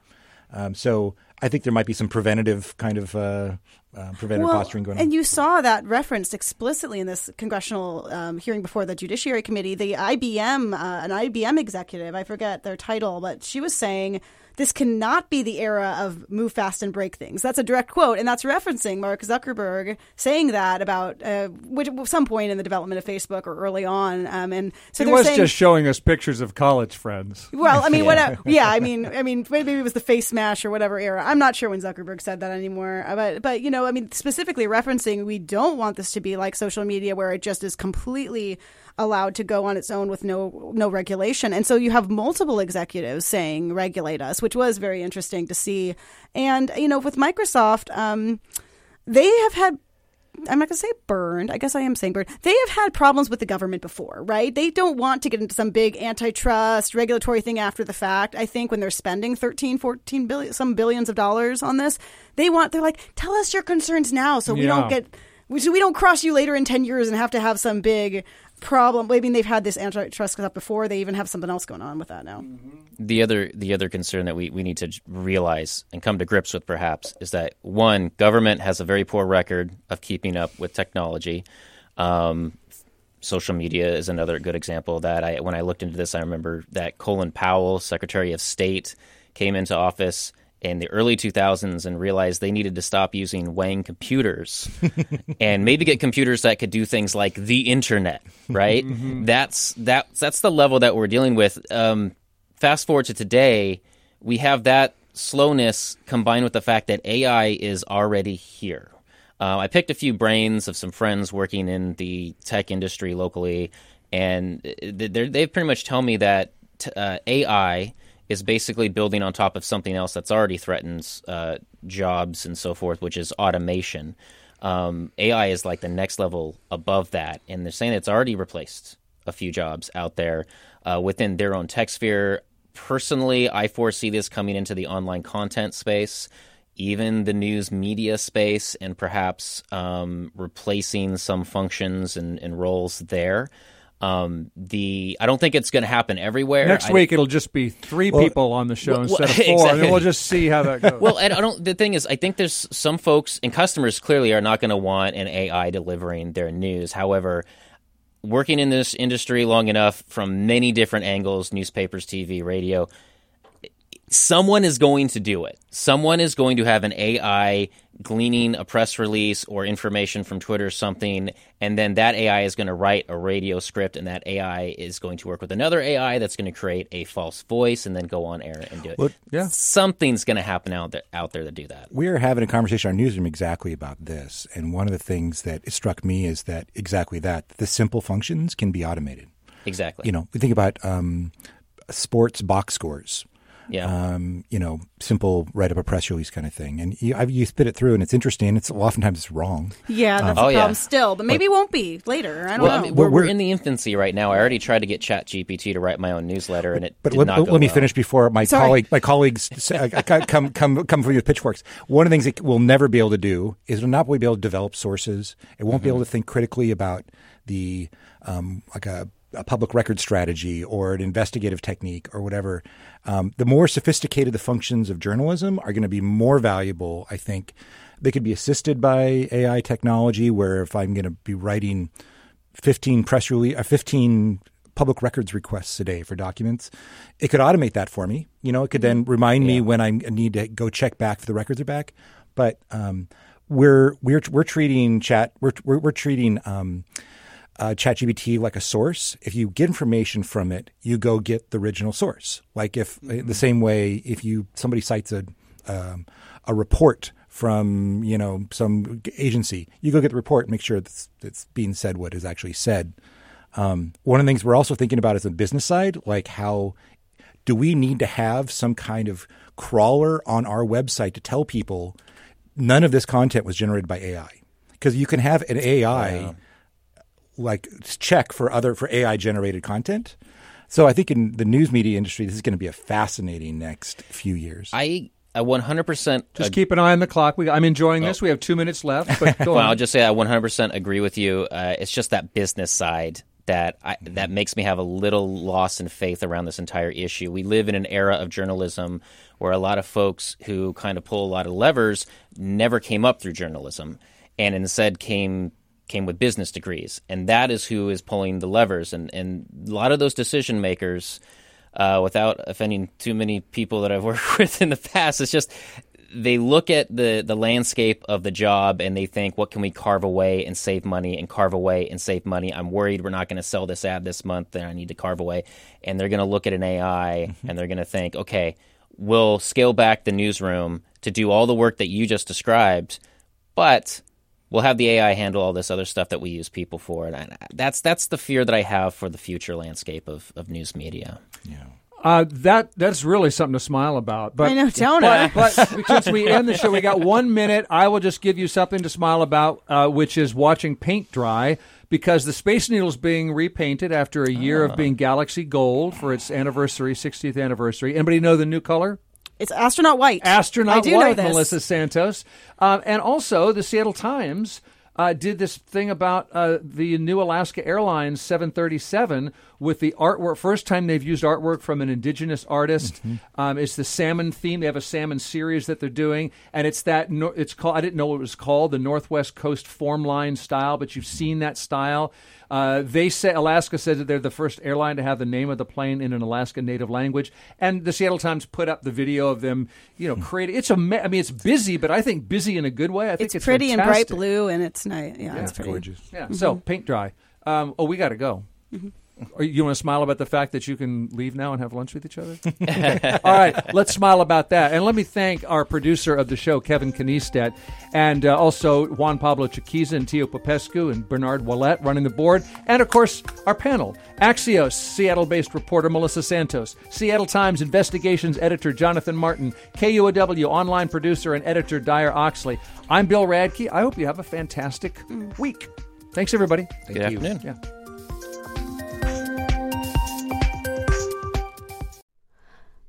Um, so I think there might be some preventative kind of uh, uh, preventative posturing going on. And you saw that referenced explicitly in this congressional um, hearing before the Judiciary Committee. The IBM, uh, an IBM executive, I forget their title, but she was saying this cannot be the era of move fast and break things. That's a direct quote, and that's referencing Mark Zuckerberg saying that about uh, which some point in the development of Facebook or early on. Um, and so he was saying, just showing us pictures of college friends. well, I mean, whatever. Yeah, I mean, I mean, maybe it was the FaceMash or whatever era. I'm not sure when Zuckerberg said that anymore. Uh, But, but you know, I mean, specifically referencing, we don't want this to be like social media where it just is completely allowed to go on its own with no no regulation. And so you have multiple executives saying regulate us, which was very interesting to see. And you know, with Microsoft, um, they have had I'm not going to say burned. I guess I am saying burned. They have had problems with the government before, right? They don't want to get into some big antitrust regulatory thing after the fact. I think when they're spending 13, 14 billion, some billions of dollars on this, they want, they're like, tell us your concerns now so we Yeah. don't get, so we don't cross you later in 10 years and have to have some big problem. I mean, they've had this antitrust stuff before. They even have something else going on with that now. the other the other concern that we, we need to realize and come to grips with perhaps is that one government has a very poor record of keeping up with technology um, social media is another good example that I when I looked into this I remember that Colin Powell Secretary of State came into office in the early 2000s and realized they needed to stop using Wang computers and maybe get computers that could do things like the internet, right? That's that that's the level that we're dealing with. Um, fast forward to today, we have that slowness combined with the fact that AI is already here. Uh, I picked a few brains of some friends working in the tech industry locally, and they're- they pretty much tell me that t- uh, AI is basically building on top of something else that's already threatens uh, jobs and so forth, which is automation. Um, AI is like the next level above that, and they're saying it's already replaced a few jobs out there uh, within their own tech sphere. Personally, I foresee this coming into the online content space, even the news media space, and perhaps um, replacing some functions and, and roles there. Um, the I don't think it's going to happen everywhere. Next I- week it'll just be three people on the show well, instead of well, four, and we'll just see how that goes. well, and I don't. The thing is, I think there's some folks and customers clearly are not going to want an AI delivering their news. However, working in this industry long enough from many different angles, newspapers, TV, radio, someone is going to do it. Someone is going to have an AI gleaning a press release or information from Twitter or something, and then that AI is going to write a radio script, and that AI is going to work with another AI that's going to create a false voice and then go on air and do it. Well, yeah. Something's going to happen out there, out there to do that. we are having a conversation on newsroom exactly about this, and one of the things that struck me is that exactly that the simple functions can be automated. Exactly. You know, we think about um, sports box scores. Yeah. Um, you know, simple write up a press release kind of thing, and you, I, you spit it through, and it's interesting. It's oftentimes it's wrong. Yeah, that's Oh, the yeah. problem still, but maybe it won't be later. I don't well, know. I mean, we're, we're we're- in the infancy right now. I already tried to get ChatGPT to write my own newsletter, and it But did let, not go let me well. finish before my Sorry. colleague, my colleagues say, I- I come come come for you with pitchforks. One of the things it will never be able to do is it'll not be able to develop sources. It won't be able to think critically about the um, like a, a public record strategy or an investigative technique or whatever. Um, the more sophisticated the functions of journalism are going to be more valuable. I think they could be assisted by AI technology. Where if I'm going to be writing 15 press release, uh, 15 public records requests a day for documents. It could automate that for me. You know, it could then remind me when I need to go check back if the records are back. But um, we're we're we're treating chat we're we're, we're treating um, uh, ChatGPT like a source. If you get information from it, you go get the original source. Like if the same way if you somebody cites a um, a report from you know some agency, you go get the report and make sure that's it's being said what is actually said. Um, one of the things we're also thinking about is the business side, like how do we need to have some kind of crawler on our website to tell people none of this content was generated by AI? Because you can have an AI like check for other for AI generated content. So I think in the news media industry, this is going to be a fascinating next few years. I I 100% Just keep an eye on the clock. We, I'm enjoying this. We have two minutes left. But go well, on. I'll just say I 100% agree with you. Uh, it's just that business side that I, that makes me have a little loss in faith around this entire issue. We live in an era of journalism where a lot of folks who kind of pull a lot of levers never came up through journalism and instead came came with business degrees, and that is who is pulling the levers. And and a lot of those decision makers, uh, without offending too many people that I've worked with in the past, it's just they look at the the landscape of the job and they think, what can we carve away and save money and carve away and save money? I'm worried we're not going to sell this ad this month, and I need to carve away. And they're going to look at an AI and they're going to think, okay, we'll scale back the newsroom to do all the work that you just described, but we'll have the AI handle all this other stuff that we use people for, and I, that's that's the fear that I have for the future landscape of, of news media. Uh, that that's really something to smile about. But I know, don't but, I? but since we end the show, we got one minute. I will just give you something to smile about, uh, which is watching paint dry. Because the Space Needle is being repainted after a year of being Galaxy Gold for its anniversary, 60th anniversary. Anybody know the new color? It's astronaut white. astronaut I do white, know this. Melissa Santos, um, and also the Seattle Times uh, did this thing about uh, the new Alaska Airlines 737 with the artwork. First time they've used artwork from an indigenous artist. Mm-hmm. Um, it's the salmon theme. They have a salmon series that they're doing, and it's that. No, it's called. I didn't know what it was called. The Northwest Coast form line style, but you've seen that style. Uh, they say Alaska says that they're the first airline to have the name of the plane in an Alaska native language, and the Seattle Times put up the video of them, you know, creating. It's a. ma- I mean, it's busy, but I think busy in a good way. I think It's, it's, pretty and bright blue, and it's nice. Yeah, it's It's gorgeous. Yeah. So paint dry. Um, oh, we got to go. Or you want to smile about the fact that you can leave now and have lunch with each other? All right, let's smile about that. And let me thank our producer of the show, Kevin Knestrick, and uh, also Juan Pablo Chiquiza and Tio Popescu and Bernard Wallet running the board. And of course, our panel Axios, Seattle based reporter Melissa Santos, Seattle Times investigations editor Jonathan Martin, KUOW online producer and editor Dyer Oxley. I'm Bill Radke. I hope you have a fantastic week. Thanks, everybody. Thank Good afternoon. Yeah.